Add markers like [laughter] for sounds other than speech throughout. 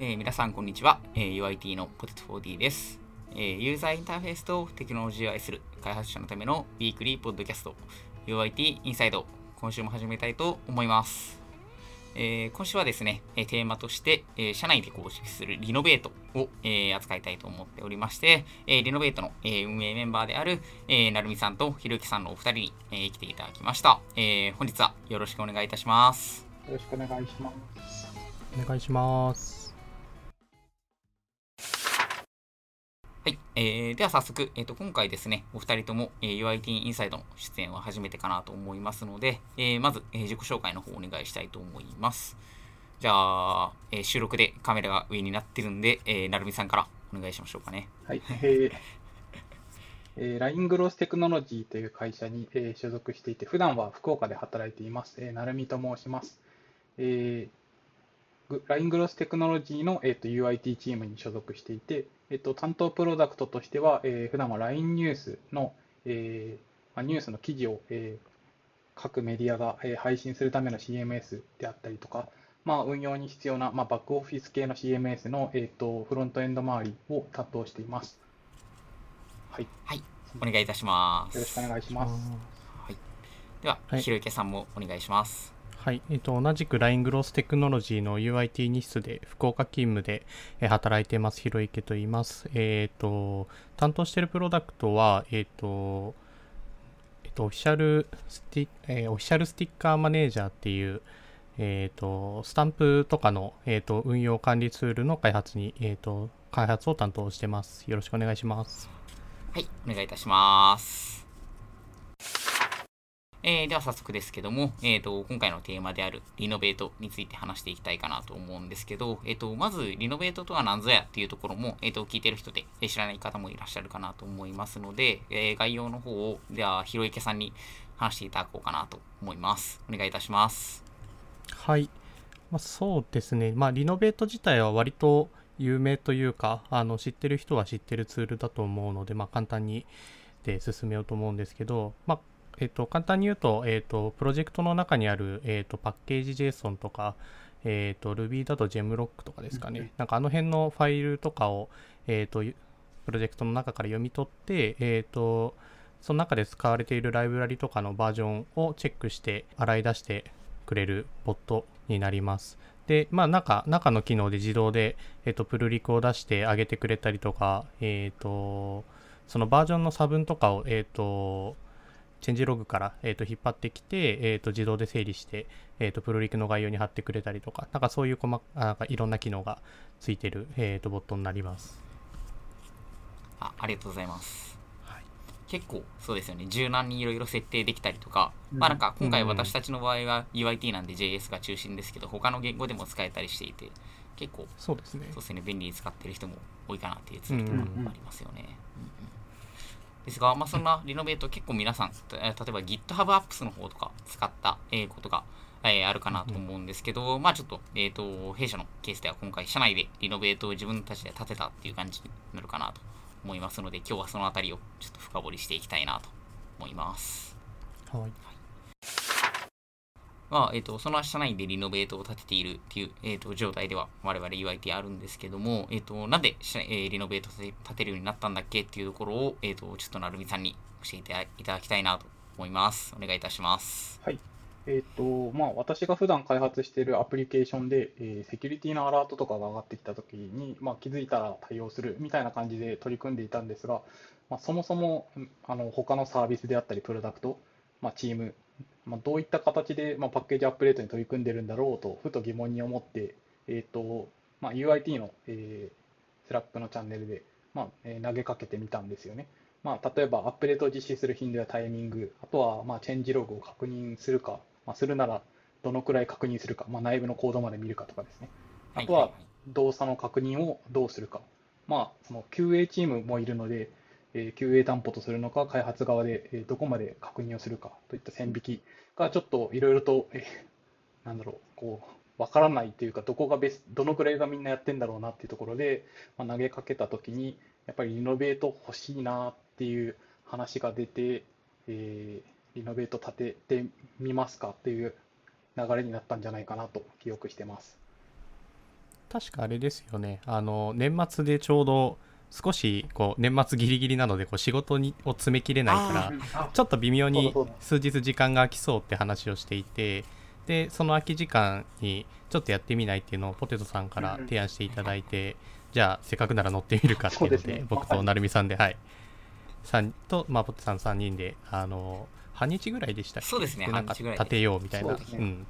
えー皆さんこんにちは、えー UIT のポテト 4D です、えーユーザーインターフェースとテクノロジーを愛する開発者のためのウィークリーポッドキャスト UIT インサイド今週も始めたいと思います、えー今週はですね、えーテーマとして、えー社内で構築するリノベートを、えー扱いたいと思っておりまして、えーリノベートの、えー運営メンバーである、えーなるみさんとひろゆきさんのお二人に、えー来ていただきました、えー本日はよろしくお願いいたします。よろしくお願いします。お願いします。えー、では早速、えー、と今回ですね、お二人とも、えー UIT インサイドの出演は初めてかなと思いますので、えーまず、えー自己紹介の方をお願いしたいと思います。じゃあ、えー収録でカメラが上になってるんで、えーなるみさんからお願いしましょうかね。はい。えーえー、LINE グロステクノロジーという会社に、えー所属していて、普段は福岡で働いています。えー、なるみと申します。えー、グ LINE グロステクノロジーの、えー、と UIT チームに所属していて、えー、と担当プロダクトとしては、えー、普段は LINE ニュースの、えーまあ、ニュースの記事を、えー各メディアが、えー配信するための CMS であったりとか、まあ、運用に必要な、まあ、バックオフィス系の CMS の、えー、とフロントエンド周りを担当しています。はい、はい、お願いいたします。よろしくお願いします。はい、では、はいひろゆきさんもお願いします。はい、えっと、同じく LINE グローステクノロジーの UIT 日室で福岡勤務でえ働いています、ひろゆきと言います。えっと、担当しているプロダクトは、えっと、えっと、オフィシャルスティ、えオフィシャルスティッカーマネージャーっていう、えっと、スタンプとかの、えっと、運用管理ツールの開発に、えっと、開発を担当してます。よろしくお願いします。はい、お願いいたします。えーでは早速ですけども、えー、と今回のテーマであるリノベートについて話していきたいかなと思うんですけど、えー、とまずリノベートとは何ぞやっていうところも、えー、と聞いてる人で知らない方もいらっしゃるかなと思いますので、えー概要の方をではひろゆきさんに話していただこうかなと思います。お願いいたします。はい、まあ、そうですね、まあ、リノベート自体は割と有名というかあの知ってる人は知ってるツールだと思うので、まあ、簡単にで進めようと思うんですけど、まあえっと簡単に言うと,、えっとプロジェクトの中にある、えっとパッケージ JSON とか、えっと Ruby だと Gemlock とかですかね、なんかあの辺のファイルとかを、えっとプロジェクトの中から読み取って、えっとその中で使われているライブラリとかのバージョンをチェックして洗い出してくれるボットになります。で、まあ中、中の機能で自動で、えっと、プルリクを出してあげてくれたりとか、えっと、そのバージョンの差分とかを、えっと、チェンジログから、えっと、引っ張ってきて、えっと、自動で整理して、えっと、プルリクの概要に貼ってくれたりとか、なんかそういう細かなんかいろんな機能がついてる、えっと、ボットになります。あありがとうございます。はい。結構そうですよね柔軟にいろいろ設定できたりとか、うんまあなんか今回うん私たちの場合は UIT なんで JS が中心ですけど他の言語でも使えたりしていて結構そうですねそう。ですね便利に使ってる人も多いかなっていうツールとかもありますよね、うんうんですが、まあ、そんなリノベート結構皆さんえー例えば GitHub Apps の方とか使ったえーことがえーあるかなと思うんですけど、まあちょっと、えっ、と、弊社のケースでは今回、社内でリノベートを自分たちで立てたっていう感じになるかなと思いますので、今日はそのあたりをちょっと深掘りしていきたいなと思います。はい。まあ、えっ、と、その社内でリノベートを立てているっていう、えっ、と、状態では我々 UIT あるんですけども、えっ、と、なんで、えーリノベート立て立てるようになったんだっけっていうところを、えっ、と、ちょっとなるみさんに教えていただきたいなと思います。お願いいたします。はい。えっ、と、まあ、私が普段開発しているアプリケーションで、えーセキュリティのアラートとかが上がってきたときに、まあ、気づいたら対応するみたいな感じで取り組んでいたんですが、まあ、そもそも、あの、他のサービスであったり、プロダクト、まあ、チーム、まあ、どういった形で、まあ、パッケージアップデートに取り組んでるんだろうと、ふと疑問に思って、えっ、と、まあ、UIT の、えー、 Slack のチャンネルで、まあえー投げかけてみたんですよね。まあ、例えばアップデートを実施する頻度やタイミング、あとはまあ changelog を確認するか、まあ、するならどのくらい確認するか、まあ、内部のコードまで見るかとかですね。あとは動作の確認をどうするか。まあ、その QA チームもいるので、えー QA 担保とするのか、開発側で、えーどこまで確認をするかといった線引きがちょっといろいろと、えーなんだろう、こう、わからないというか、どこがベスどのくらいがみんなやってんだろうなっていうところで、まあ、投げかけたときに、やっぱりリノベート欲しいなっていう話が出て、えーリノベート立ててみますかっていう流れになったんじゃないかなと記憶してます。確かあれですよね。あの、年末でちょうど少しこう年末ギリギリなのでこう仕事にを詰めきれないからちょっと微妙に数日時間が空きそうって話をしていてでその空き時間にちょっとやってみないっていうのをポテトさんから提案していただいてじゃあせっかくなら乗ってみるかっていうので僕と成美さんではい。さんとまあポテトさん3人であの半日ぐらいでしたっけ？そうですね。なんか立てようみたいな。そうん。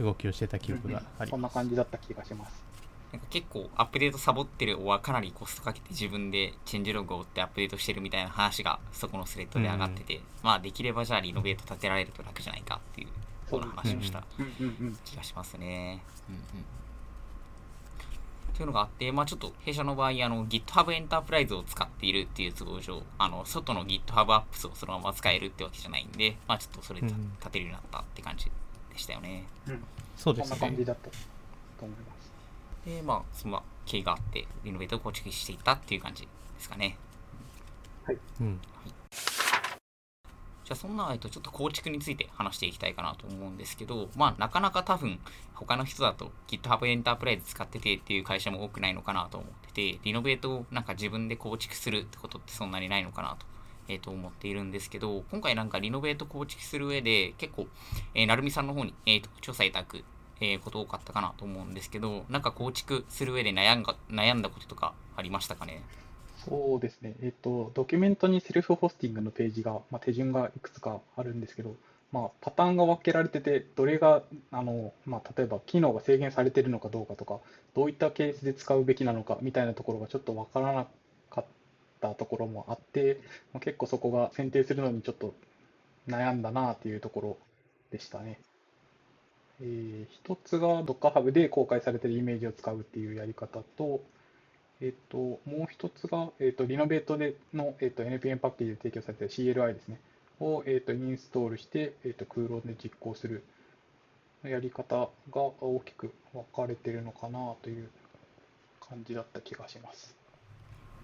動きをしてた記憶がありそんなます。感じだった気がします。なんか結構アップデートサボってるはかなりコストかけて自分でチェンジログを追ってアップデートしてるみたいな話がそこのスレッドで上がってて、まあできればじゃあリノベート立てられると楽じゃないかっていうような話をしたうんうんうん。気がしますね。うんうんというのがあって、まあ、ちょっと弊社の場合あの GitHub エンタープライズを使っているっていう都合上あの外の GitHub アップスをそのまま使えるってわけじゃないんで、まあ、ちょっとそれで立うんてるようになったって感じでしたよね。うんそうですそんな感じね。だったと思います。で、まあ、その経緯があって、リノベートを構築していったっていう感じですかね。うんじゃあ、そんな、えっと、ちょっと構築について話していきたいかなと思うんですけど、まあ、なかなか多分、他の人だと GitHub エンタープライズ使っててっていう会社も多くないのかなと思ってて、リノベートをなんか自分で構築するってことってそんなにないのかなと。えーと思っているんですけど、今回なんかリノベート構築する上で結構、えー、成美さんの方に、えーと調査いただく、えーこと多かったかなと思うんですけど、なんか構築する上で悩んが悩んだこととかありましたかね？そうですね。えっと、ドキュメントにセルフホスティングのページが、まあ、手順がいくつかあるんですけど、まあ、パターンが分けられてて、どれが、あの、まあ、例えば機能が制限されてるのかどうかとか、どういったケースで使うべきなのかみたいなところがちょっと分からなかったところもあって、まあ、結構そこが選定するのにちょっと悩んだなっていうところでしたね。えー一つが Docker Hub で公開されているイメージを使うっていうやり方と、えっと、もう一つが、えっと、リノベートでの、えっと、NPM パッケージで提供されている CLI ですね、を、えっと、インストールして、えっと、空論で実行するやり方が大きく分かれているのかなという感じだった気がします。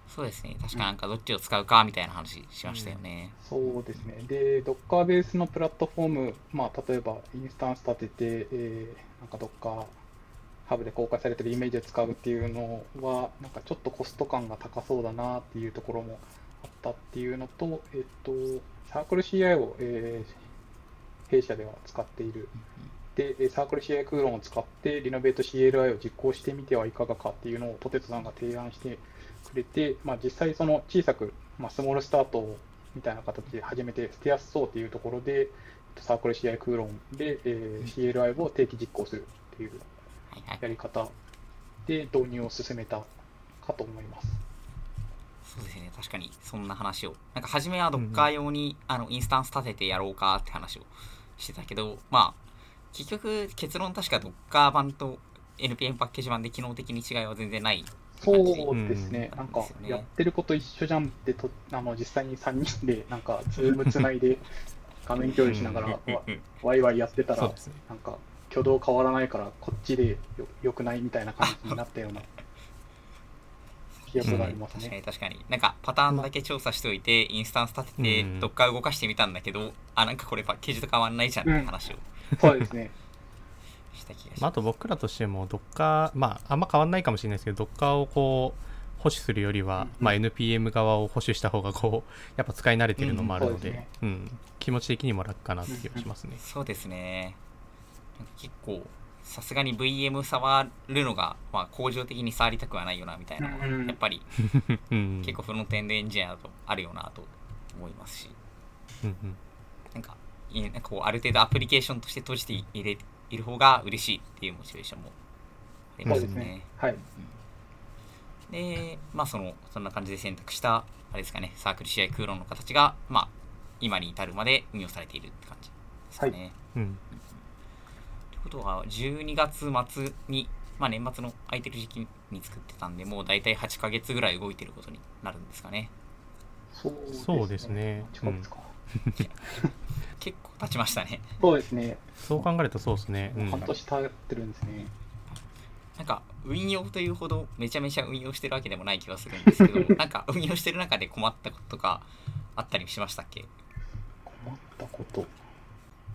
そうですね。確かなんかどっちを使うかみたいな話しましたよね。そうですね。で、Docker ベースのプラットフォーム、まあ、例えばインスタンス立てて、えーなんか Docker ハブで公開されているイメージを使うっていうのは、なんかちょっとコスト感が高そうだなっていうところもあったっていうのと、えっと、サークル CI を、えー弊社では使っている。で、えーサークル CI クーロンを使って、リノベート CLI を実行してみてはいかがかっていうのをポテトさんが提案してくれて、まあ、実際その小さく、まあ、スモールスタートみたいな形で始めて捨てやすそうというところで、サークル CI クーロンで、えー CLI を定期実行するっていう。やり方で導入を進めたかと思います。そうですね。確かにそんな話を。なんか初めは Docker 用に、あのインスタンス立ててやろうかって話をしてたけど、まあ、結局結論確か Docker 版と NPM パッケージ版で機能的に違いは全然ないそうですね、うんなんかやってること一緒じゃんってとあの実際に3人でなんかズームつないで [laughs] 画面共有しながらわワイワイやってたら。なんか挙動変わらないからこっちでよよくないみたいな感じになったような [laughs] 記憶がありますね。確かに確かに。なんかパターンだけ調査しておいて、インスタンス立てて、うん Docker 動かしてみたんだけど、あ、なんかこれパッケージと変わんないじゃんって話をそうですね。した気がします。まあ、あと僕らとしても Docker、まあ、あんま変わんないかもしれないですけど Docker をこう保守するよりは、うん。まあ、NPM 側を保守した方がこう [laughs] やっぱ使い慣れてるのもあるので,、うんそうですうん。気持ち的にも楽かなって気がしますね。そうですね。結構、さすがに VM 触るのが、まあ、工場的に触りたくはないよなみたいなのは、うん。やっぱり [laughs] うん。結構フロントエンドエンジニアだとあるよなと思いますし、うんうん。なんか、いなんかこうある程度アプリケーションとして閉じていれいる方が嬉しいっていうモチベーションもありますね。ね。はい。で、まあその、そんな感じで選択した、あれですかね、サークル試合空論の形が、まあ、今に至るまで運用されているって感じですかね。うんということは、12月末に、まあ年末の空いてる時期に作ってたんで、もう大体8ヶ月ぐらい動いてることになるんですかね。そうですね近くですか [laughs] 結構経ちましたね。そうですね。そう考えるとそうですね。うん半年経ってるんですね。なんか、運用というほどめちゃめちゃ運用してるわけでもない気がするんですけど、[laughs] なんか運用してる中で困ったこととかあったりしましたっけ？困ったこと。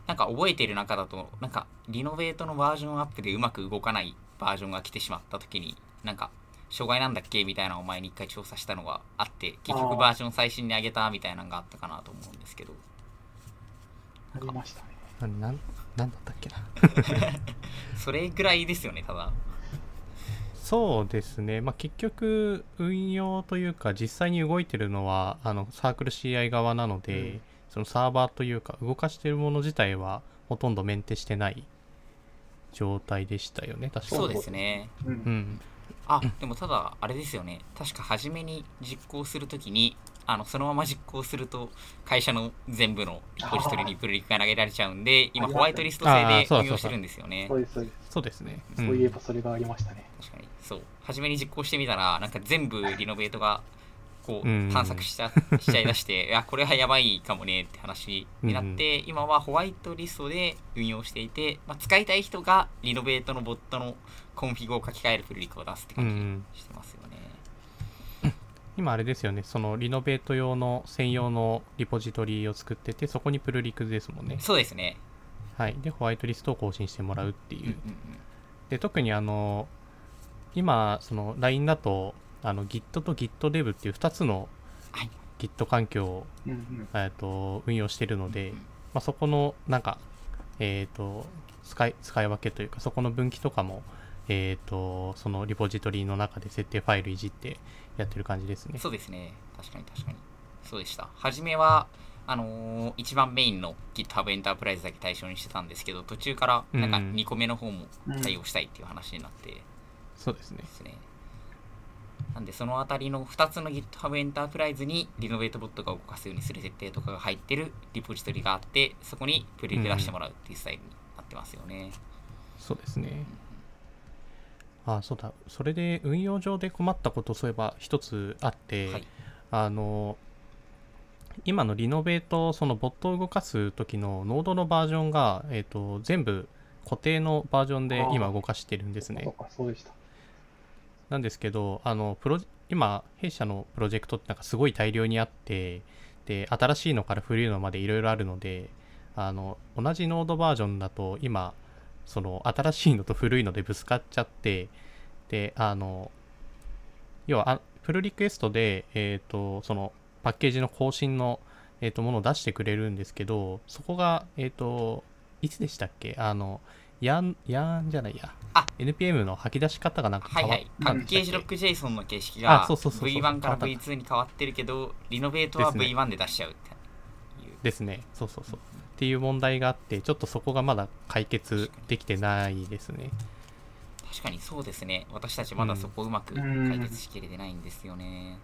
なんか覚えている中だと、なんかリノベートのバージョンアップでうまく動かないバージョンが来てしまった時になんか障害なんだっけ？みたいなのを前に一回調査したのがあって結局バージョン最新に上げたみたいなのがあったかなと思うんですけどありましたね。なんなんなんだったっけな。[laughs] それぐらいですよねただ。そうですね、まあ、結局運用というか実際に動いてるのはあのサークル CI 側なので、うん。そのサーバーというか動かしてるもの自体はほとんどメンテしてない状態でしたよね確か。そうですね。う。うんん。あでもただあれですよね。確か初めに実行するときにあのそのまま実行すると会社の全部のリポジトリにプルリクが投げられちゃうんで今ホワイトリスト制で運用してるんですよね。そうです、そうです。そうですね、うん。そういえばそれがありましたね。確かに。そう。初めに実行してみたらなんか全部リノベートがこうん。う探索しちゃ [laughs] しちゃいだしていやこれはやばいかもねって話になって今はホワイトリストで運用していて、まあ、使いたい人がリノベートのボットのコンフィグを書き換えるプルリクを出すってうんう感ん。じしてますよね、今あれですよね。その Renovate 用の専用のリポジトリを作っててそこにプルリクですもんね。そうですね。はい。でホワイトリストを更新してもらうっていう、うんうんうん。で特にあの今その LINE だとあの Git と GitDev っていう2つのはい。Git 環境を、うんうん。えー、と運用してるので、うんまあ、そこのなんかえっ、と使い使い分けというかそこの分岐とかもえっ、とそのリポジトリの中で設定ファイルいじってやってる感じですね。そうですね。確かに確かに。そうでした。初めはあのー一番メインの GitHub エンタープライズだけ対象にしてたんですけど途中からなんかうん。2個目の方も対応したいっていう話になって。そうですね。ですね、なんでそのあたりの2つの GitHub エンタープライズにリノベートボットが動かすようにする設定とかが入ってるリポジトリがあってそこにプレイで出してもらうっていうスタイルになってますよね、そうですねあそうだ。それで運用上で困ったことそういえば一つあって、はい。あの今のリノベートそのボットを動かす時のノードのバージョンが、えー、と全部固定のバージョンで今動かしてるんですね。なんですけどあのプロ今弊社のプロジェクトってなんかすごい大量にあってで新しいのから古いのまでいろいろあるのであの同じノードバージョンだと今その新しいのと古いのでぶつかっちゃってであの要はあプルリクエストで、えー、とそのパッケージの更新の、えー、とものを出してくれるんですけどそこがえっ、といつでしたっけ？あのやんやんじゃないや。あ。NPM の吐き出し方がなんか変わっはいはい。パッケージロック JSON の形式あがそうそうそうそう。V1 から変わった V2 に変わってるけどリノベートはですね。V1 で出しちゃうっていう。ですね。そうそうそうっていう問題があってちょっとそこがまだ解決できてないですね。確かにそうですね。私たちまだそこうまくうん。解決しきれてないんですよね、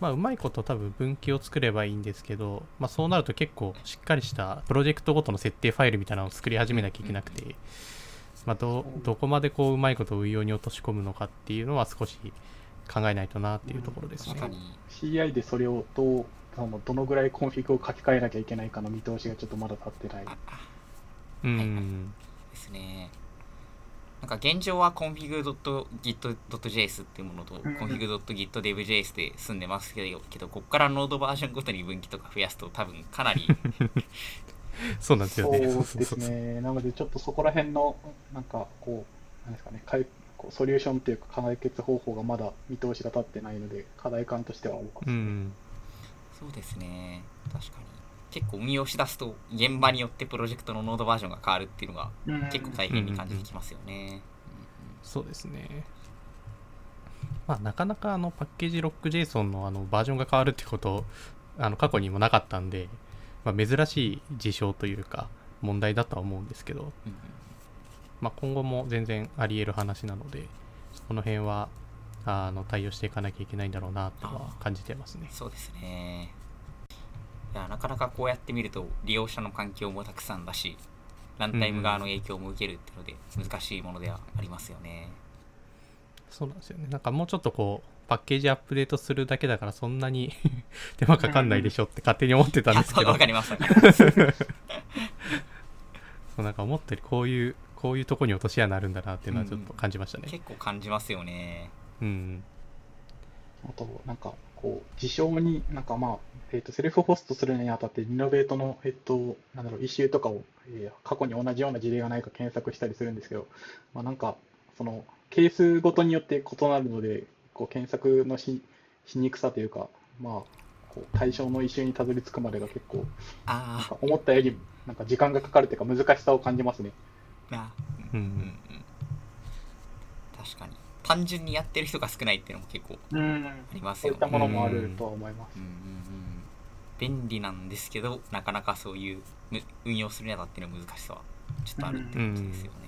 まあうまいこと多分分岐を作ればいいんですけど、まあ、そうなると結構しっかりしたプロジェクトごとの設定ファイルみたいなのを作り始めなきゃいけなくて、まあ、どどこまでこううまいこと運用に落とし込むのかっていうのは少し考えないとなっていうところですね。確かに。CI でそれをどう、そのどのぐらいコンフィグを書き換えなきゃいけないかの見通しがちょっとまだ立ってない。ああうんですね。なんか現状は config.git.js っていうものと、うん。 config.gitdev.js で済んでますけど、けどここから Node バージョンごとに分岐とか増やすと多分かなり [laughs] そうなんですよそうねですね。なので、ちょっとそこら辺の、なんか、こう、なんですかね、かいこうソリューションというか、解決方法がまだ見通しが立ってないので、課題感としては多かったですね。うんそうですね。確かに。結構運用しだすと現場によってプロジェクトのノードバージョンが変わるっていうのがうん。結構大変に感じてきますよね、そうですね。まあなかなかあのパッケージロック JSON のあのバージョンが変わるってことあの過去にもなかったんで、まあ、珍しい事象というか問題だとは思うんですけど、うんうん。まあ、今後も全然あり得る話なのでそこの辺はあの対応していかなきゃいけないんだろうなっては感じてますね。そうですね。いやなかなかこうやって見ると利用者の環境もたくさんだしランタイム側の影響も受けるっていうので難しいものではありますよね、そうなんですよね。なんかもうちょっとこうパッケージアップデートするだけだからそんなに [laughs] 手間かかんないでしょって勝手に思ってたんですけど。わかりますわかります。そうなんか思ったよりこういうこういうとこに落とし穴あるんだなっていうのはちょっと感じましたね。結構感じますよねうん、あと、なんか、こう事象になんかまあ、えー、とセルフホストするにあたってリノベートの、えっと、なんだろう、イシューとかを、えー過去に同じような事例がないか検索したりするんですけど、まあ、なんかそのケースごとによって異なるので、こう検索のししにくさというか、まあ、こう対象のイシューにたどり着くまでが結構、なんあか思ったよりなんか時間がかかるというか難しさを感じますね。ーあうんうん単純にやってる人が少ないっていうのも結構うん、ありますよね。そういったものもあるとは思います。うん。うんうん便利なんですけどなかなかそういうむ運用するにあたっての難しさはちょっとあるって感じですよね、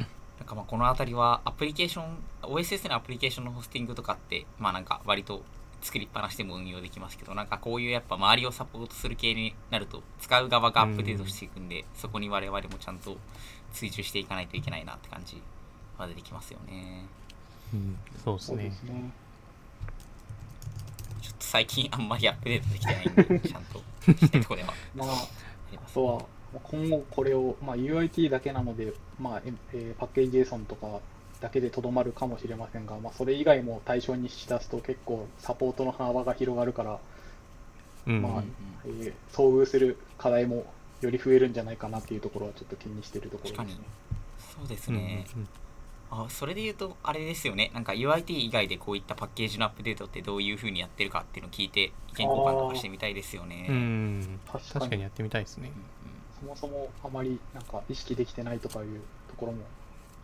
うん。なんかまあこの辺りはアプリケーション OSS のアプリケーションのホスティングとかってまあなんか割と作りっぱなしでも運用できますけどなんかこういうやっぱ周りをサポートする系になると使う側がアップデートしていくんで、そこに我々もちゃんと追従していかないといけないなって感じは出てきますよね。うん、そうですね。ちょっと最近あんまりアップデートできてないんでちゃんとしたいところでは。[laughs] まあ、あとは、まあ今後これを、まあ、UIT だけなので、まあええーパッケージ JSON とかだけでとどまるかもしれませんが、まあ、それ以外も対象にしだすと結構サポートの幅が広がるから、うん。まあえー遭遇する課題もより増えるんじゃないかなっていうところはちょっと気にしているところですね。そうですうんね、うん。あそれで言うとあれですよね。なんか UIT 以外でこういったパッケージのアップデートってどういう風にやってるかっていうのを聞いて意見交換とかしてみたいですよね。うん。うん確かに。確かにやってみたいですね。うんうん。そもそもあまりなんか意識できてないとかいうところも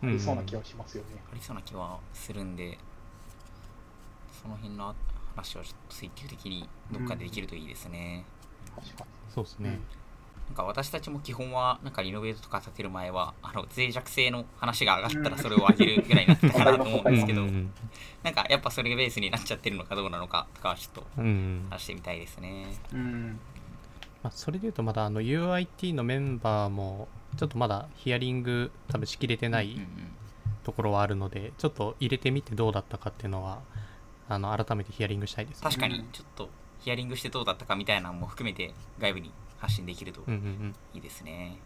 あうんりそうな気はしますよね。ありそうな気はするんでその辺の話はちょっと追求的にどっかでできるといいですね、確かそうですねなんか私たちも基本はなんかリノベートとか建てる前はあの脆弱性の話が上がったらそれを上げるぐらいになってたかなと思うんですけど、うんなんかやっぱそれがベースになっちゃってるのかどうなのかとかはちょっとうんうん話してみたいですね。に。うんまあ、それでいうとまだあの UIT のメンバーもちょっとまだヒアリング多分しきれてないところはあるのでちょっと入れてみてどうだったかっていうのはあの改めてヒアリングしたいですね。確かにうんちょっとヒアリングしてどうだったかみたいなのも含めて外部に発信できるとうんうんうん。いいですね。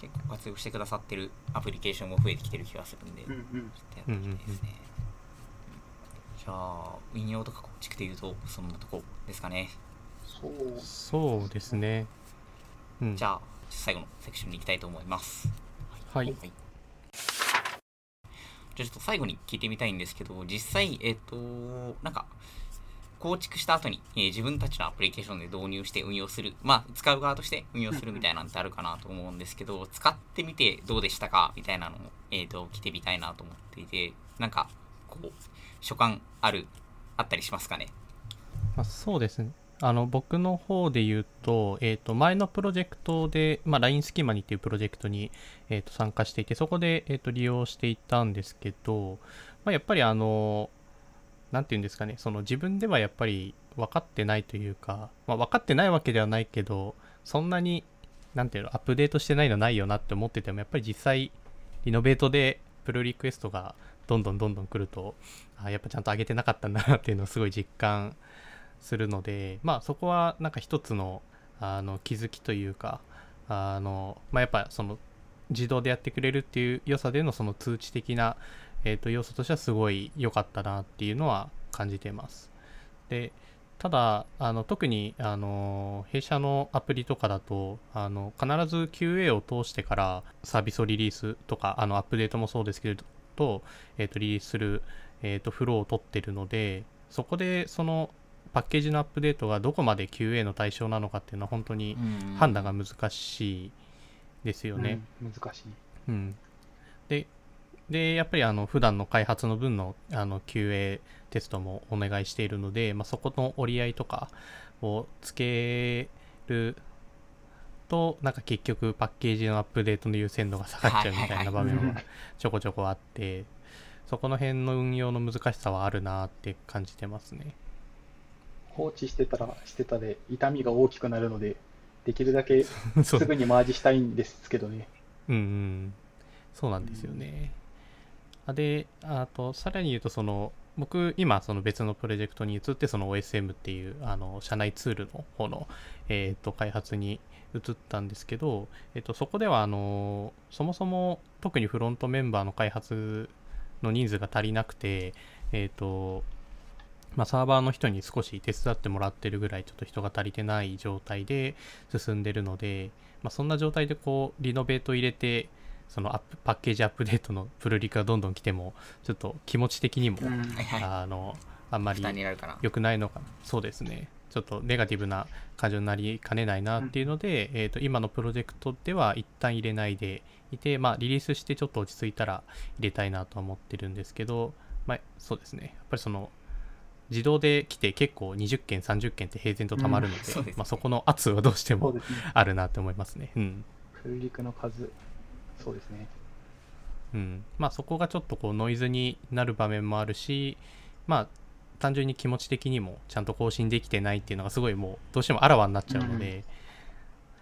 結構活用してくださってるアプリケーションも増えてきてる気がするんで、ちょっとやっていきたいですね。じゃあ、運用とか構築でいうと、そんなとこですかね。そう。そうですね。うん。じゃあ、最後のセクションに行きたいと思います。はい。じゃあちょっと最後に聞いてみたいんですけど、実際、えっ、と、なんか、構築した後に、えー自分たちのアプリケーションで導入して運用する、まあ、使う側として運用するみたいなんてあるかなと思うんですけど、使ってみてどうでしたか？みたいなのを、えっ、と、聞いてみたいなと思っていて、なんか、こう、所感ある、あったりしますかね？まあ、そうですねあの僕の方で言うと,、えー、と前のプロジェクトで、まあ、LINE スキマにっていうプロジェクトに、えー、と参加していてそこで、えー、と利用していたんですけど、まあ、やっぱりあのなんていうんですかねその自分ではやっぱり分かってないというか、まあ、分かってないわけではないけどそんなになんていうのアップデートしてないのないよなって思っててもやっぱり実際リノベートでプルリクエストがどんどんどんどん来るとあやっぱちゃんと上げてなかったんだなっていうのをすごい実感してするのでまあそこはなんか一つのあの気づきというかあの、まあ、やっぱその自動でやってくれるっていう良さでのその通知的な、えー、と要素としてはすごい良かったなっていうのは感じてます。でただあの特にあの弊社のアプリとかだとあの必ず QA を通してからサービスをリリースとかあのアップデートもそうですけれど、えー、とリリースする、えー、とフローを取ってるのでそこでそのパッケージのアップデートがどこまで QA の対象なのかっていうのは本当に判断が難しいですよね。うん難しい。うん、ででやっぱりあの普段の開発の分のあの QA テストもお願いしているので、まあ、そこの折り合いとかをつけるとなんか結局パッケージのアップデートの優先度が下がっちゃうみたいな場面はいはいははいちょこちょこあってそこの辺の運用の難しさはあるなって感じてますね。放置してたらしてたで痛みが大きくなるので、できるだけ [laughs] すぐにマージしたいんですけどね。うんうん、そうなんですよね。あで、あと、さらに言うと、その、僕、今、その別のプロジェクトに移って、その OSM っていう、あの、社内ツールの方の、えっ、と、開発に移ったんですけど、えっ、と、そこでは、あの、そもそも、特にフロントメンバーの開発の人数が足りなくて、えっ、と、まあ、サーバーの人に少し手伝ってもらってるぐらいちょっと人が足りてない状態で進んでるので、まあ、そんな状態でこうリノベート入れてそのアップパッケージアップデートのプルリクがどんどん来てもちょっと気持ち的にも、うんはいはい。あのあんまり良くないのかな。そうですね。ちょっとネガティブな感情になりかねないなっていうので、えー、と今のプロジェクトでは一旦入れないでいて、まあ、リリースしてちょっと落ち着いたら入れたいなとは思ってるんですけど、まあ、そうですね。やっぱりその自動で来て結構20件30件って平然とたまるので,、うんそうですねまあ、そこの圧はどうしても。[laughs] あるなって思いますね。うんプルリクの数、そうですね。うん、まあそこがちょっとこうノイズになる場面もあるしまあ単純に気持ち的にもちゃんと更新できてないっていうのがすごいもうどうしてもあらわになっちゃうので、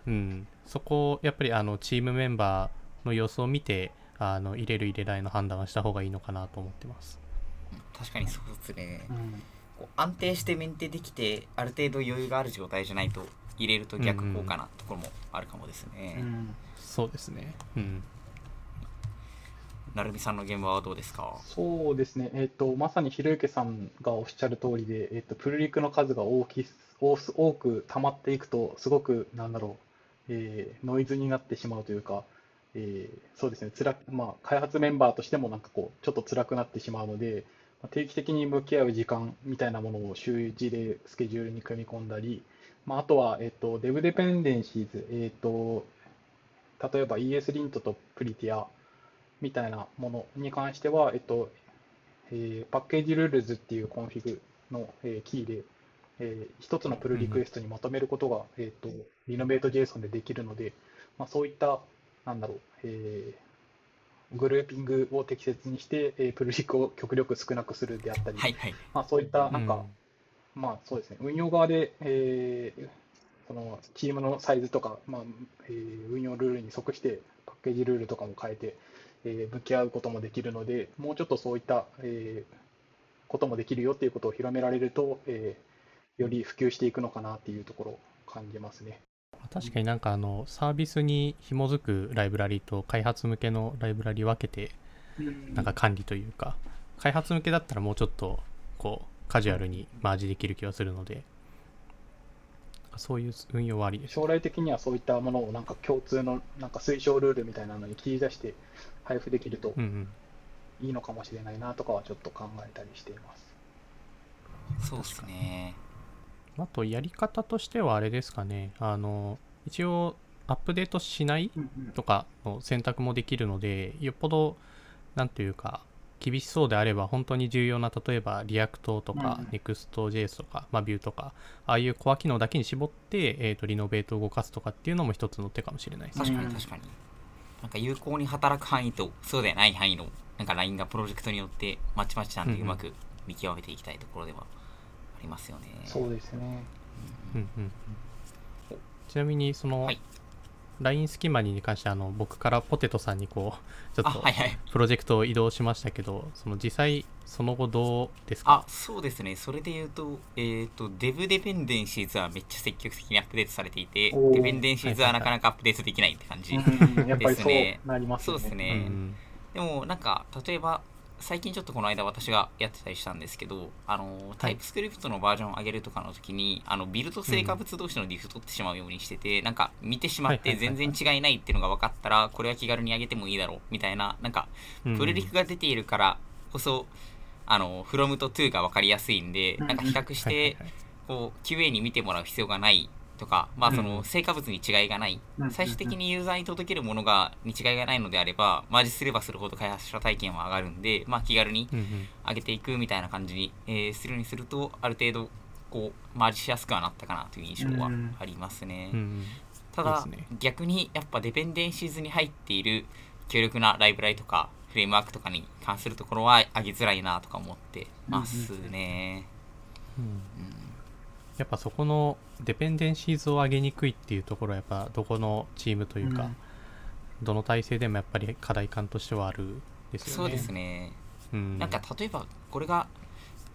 うんそこをやっぱりあのチームメンバーの様子を見てあの入れる入れないの判断はした方がいいのかなと思ってます。確かにそうですね。うん。こう安定してメンテできてある程度余裕がある状態じゃないと入れると逆効果なところもあるかもですね、うん。そうですね。うん。なるみさんの現場はどうですか？そうですね、えっと、まさにひろゆけさんがおっしゃる通りで、えっと、プルリクの数が大き多す多く溜まっていくと、すごく、なんだろう、えーノイズになってしまうというか、えーそうですね、つらまあ、開発メンバーとしてもなんかこう、ちょっと辛くなってしまうので、まあ定期的に向き合う時間みたいなものを週1でスケジュールに組み込んだり、まあ、あとは、えっと、 devDependencies、えっと、例えば ESLint と Prettier みたいなものに関しては、えっと、えー packageRules っていうコンフィグの、えーキーで、えー一つのプルリクエストにまとめることが、えっと、 Renovate JSON でできるので、まあ、そういった、なんだろう、えーグルーピングを適切にして、えープルリクを極力少なくするであったり、はいはい。まあ、そういった、なんか、うんまあそうですね、運用側で、えーそのチームのサイズとか、まあえー運用ルールに即してパッケージルールとかも変えて、えー向き合うこともできるので、もうちょっとそういった、えーこともできるよっていうことを広められると、えーより普及していくのかなっていうところを感じますね。確かになんかあのサービスに紐づくライブラリと開発向けのライブラリ分けてなんか管理というか、開発向けだったらもうちょっとこうカジュアルにマージできる気がするので、そういう運用はありです。将来的にはそういったものをなんか共通のなんか推奨ルールみたいなのに切り出して配布できると。いいのかもしれないなとかはちょっと考えたりしています。そうですねあとやり方としてはあれですかね、あの、一応アップデートしないとかの選択もできるので、よっぽど、なんていうか、厳しそうであれば、本当に重要な、例えば、 React とかうん、Next.js とか、まあ、Vue とか、ああいうコア機能だけに絞って、えっ、と、 Renovate を動かすとかっていうのも一つの手かもしれないですね。うん確かに確かに。なんか有効に働く範囲とそうでない範囲のなんかラインがプロジェクトによってまちまちなんでうんううんまく見極めていきたいところではありますよね、そうですね。うんうん。うんちなみに、その、はい。LINE スキマニに関してあの僕からポテトさんにこうちょっとあはいはい。プロジェクトを移動しましたけどその実際その後どうですか？あそうですね。それで言うとえっ、とデブデペンデンシーズはめっちゃ積極的にアップデートされていてデペンデンシーズはなかなかアップデートできないって感じ、うんやっぱりそう。ですね。なりますよね。そうですね。うん。でもなんか例えば最近ちょっとこの間私がやってたりしたんですけどあのタイプスクリプトのバージョンを上げるとかの時にあのビルド成果物同士のディフ取ってしまうようにしてて、なんか見てしまって全然違いないっていうのが分かったらこれは気軽に上げてもいいだろうみたいななんかうんプルリクが出ているからこそあの from と to が分かりやすいんでうん。なんか比較してはいこう QA に見てもらう必要がないとかまあそうん。の成果物に違いがない。うん。最終的にユーザーに届けるものがに違いがないのであればマージすればするほど開発者体験は上がるんで、まあ、気軽に上げていくみたいな感じに、えーするようにするとある程度こうマージしやすくはなったかなという印象はうん。ありますね。うんうん。ただね。逆にやっぱデペンデンシーズに入っている強力なライブラリとかフレームワークとかに関するところは上げづらいなとか思ってますね。うん。うんやっぱそこの dependencies を上げにくいっていうところはやっぱどこのチームというか、うん。どの体制でもやっぱり課題感としてはあるですよね。そうですね。うん、なんか例えばこれが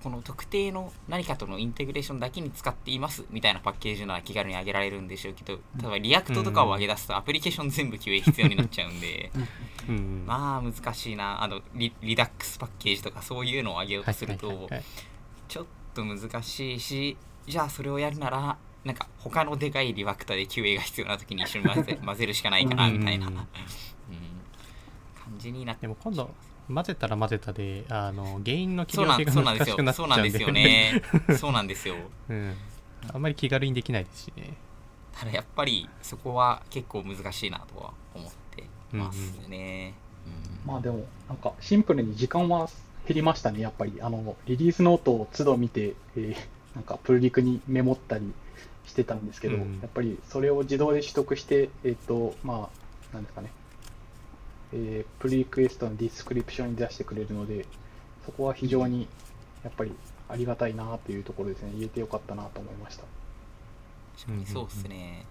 この特定の何かとのインテグレーションだけに使っていますみたいなパッケージなら気軽に上げられるんでしょうけど例えば React とかを上げ出すとアプリケーション全部 QA 必要になっちゃうんで。うんまあ難しいな。あのリ Redux パッケージとかそういうのを上げようとするとちょっと難しいしじゃあそれをやるならなんか他のでかいリワクタで QA が必要な時に一緒に混ぜ [laughs] 混ぜるしかないかなみたいな、ううん。ん感じになってでも今度混ぜたら混ぜたであの原因の切そうなんり分けがそうなんですよ難しくなっちゃそうなんですよね。[laughs] そうなんですよ。うん、あんまり気軽にできないですしね。ただやっぱりそこは結構難しいなとは思ってますね、うん。まあでも、なんかシンプルに時間は減りましたね、やっぱり。あの、 release note を都度見て、えーなんかプルリクにメモったりしてたんですけど、うんやっぱりそれを自動で取得して、えっ、と、まあ、なんですかね、えー pull request の description に出してくれるので、そこは非常にやっぱりありがたいなというところですね。言えてよかったなと思いました。確かにそうっすね、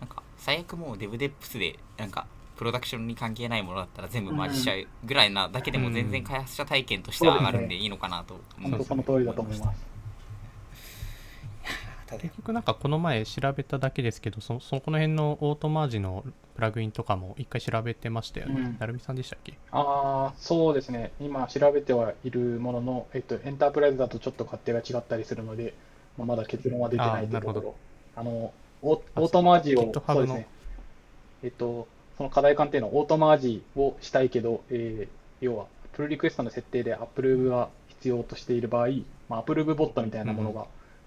なんか最悪もうデブデップスでなんかプロダクションに関係ないものだったら全部マージしちゃうぐらいなだけでも全然開発者体験としては上がるんでいいのかなと思本当その通りだと思います。ただ結局なんかこの前調べただけですけどそそこの辺のオートマージのプラグインとかも一回調べてましたよね、うん。なるみさんでしたっけ？ああ、そうですね。今調べてはいるものの、えっと、エンタープライズだとちょっと勝手が違ったりするので、まあ、まだ結論は出てないところ。あの、オ auto merge を、そうですね。えっと、その課題鑑定の auto merge をしたいけど、えー要は、 pull request の設定で approve が必要としている場合、まあ、 approve bot みたいなものが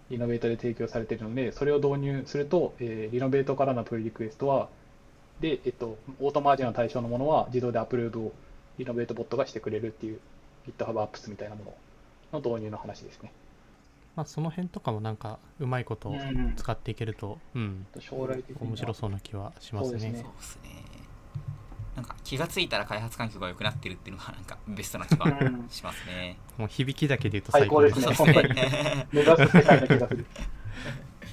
Renovate で提供されているので、それを導入すると、えー Renovate からの pull request は、で、えっと、 auto merge の対象のものは自動で approve を Renovate bot がしてくれるっていう GitHub Apps みたいなもの。の導入の話ですね。まあその辺とかもなんかうまいことうん使っていけると、うん、将来的には。面白そうな気はしますね。そうですねなんか気がついたら開発環境が良くなってるっていうのがなんかベストな気はうんしますね。もう響きだけで言うと最最高ですすね。そう本当に。目指す世界な気がする。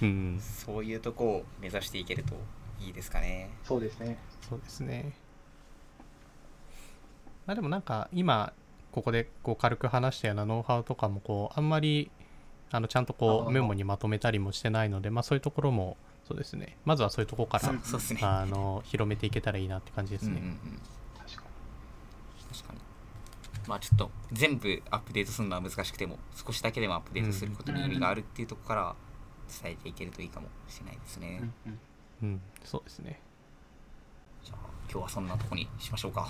うんそういうとこを目指していけるといいですかね。そうですね。そうですねまあでもなんか今ここでこう軽く話したようなノウハウとかもこうあんまりあのちゃんとこうメモにまとめたりもしてないのでまあそういうところもそうですねまずはそういうところからそうそうですね。あの広めていけたらいいなって感じですね、うんうんうん確か確かに。まあちょっと全部アップデートするのは難しくても少しだけでもアップデートすることに意味があるっていうところから伝えていけるといいかもしれないですね。に。うんうんうんそうですねじゃあ今日はそんなとこにしましょうか。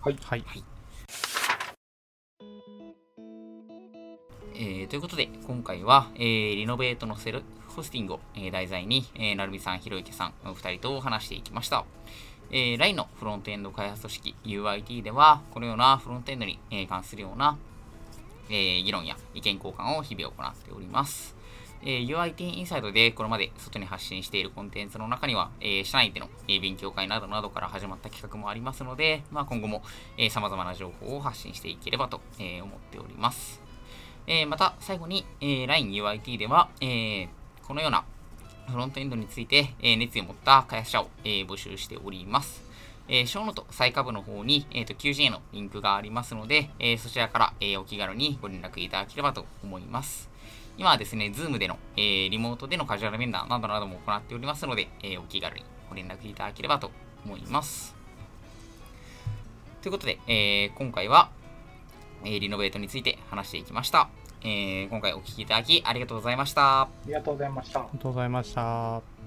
はいはい。えーということで、今回は、えーリノベートのセルフホスティングを、え題材に、えー、なるみさん、ひろゆきさん、お二人と話していきました。えー LINE のフロントエンド開発組織 UIT では、このようなフロントエンドに、えー関するような、えー議論や意見交換を日々行っております。えー UIT インサイドでこれまで外に発信しているコンテンツの中には、えー社内での、えー勉強会などなどから始まった企画もありますので、まあ、今後も、えー、様々な情報を発信していければと、えー思っております。えーまた、最後に、えー LINEUIT では、えーこのようなフロントエンドについて、え熱意を持った開発者を、え募集しております。えー、ショーノート最下部の方に、えー、と QG のリンクがありますので、えーそちらから、えーお気軽にご連絡いただければと思います。今はですね、Zoom での、えーリモートでのカジュアル面談などなども行っておりますので、えお気軽にご連絡いただければと思います。ということで、えー今回は、えリノベートについて話していきました。えー今回お聞きいただきありがとうございました。ありがとうございましたあり。がとうございました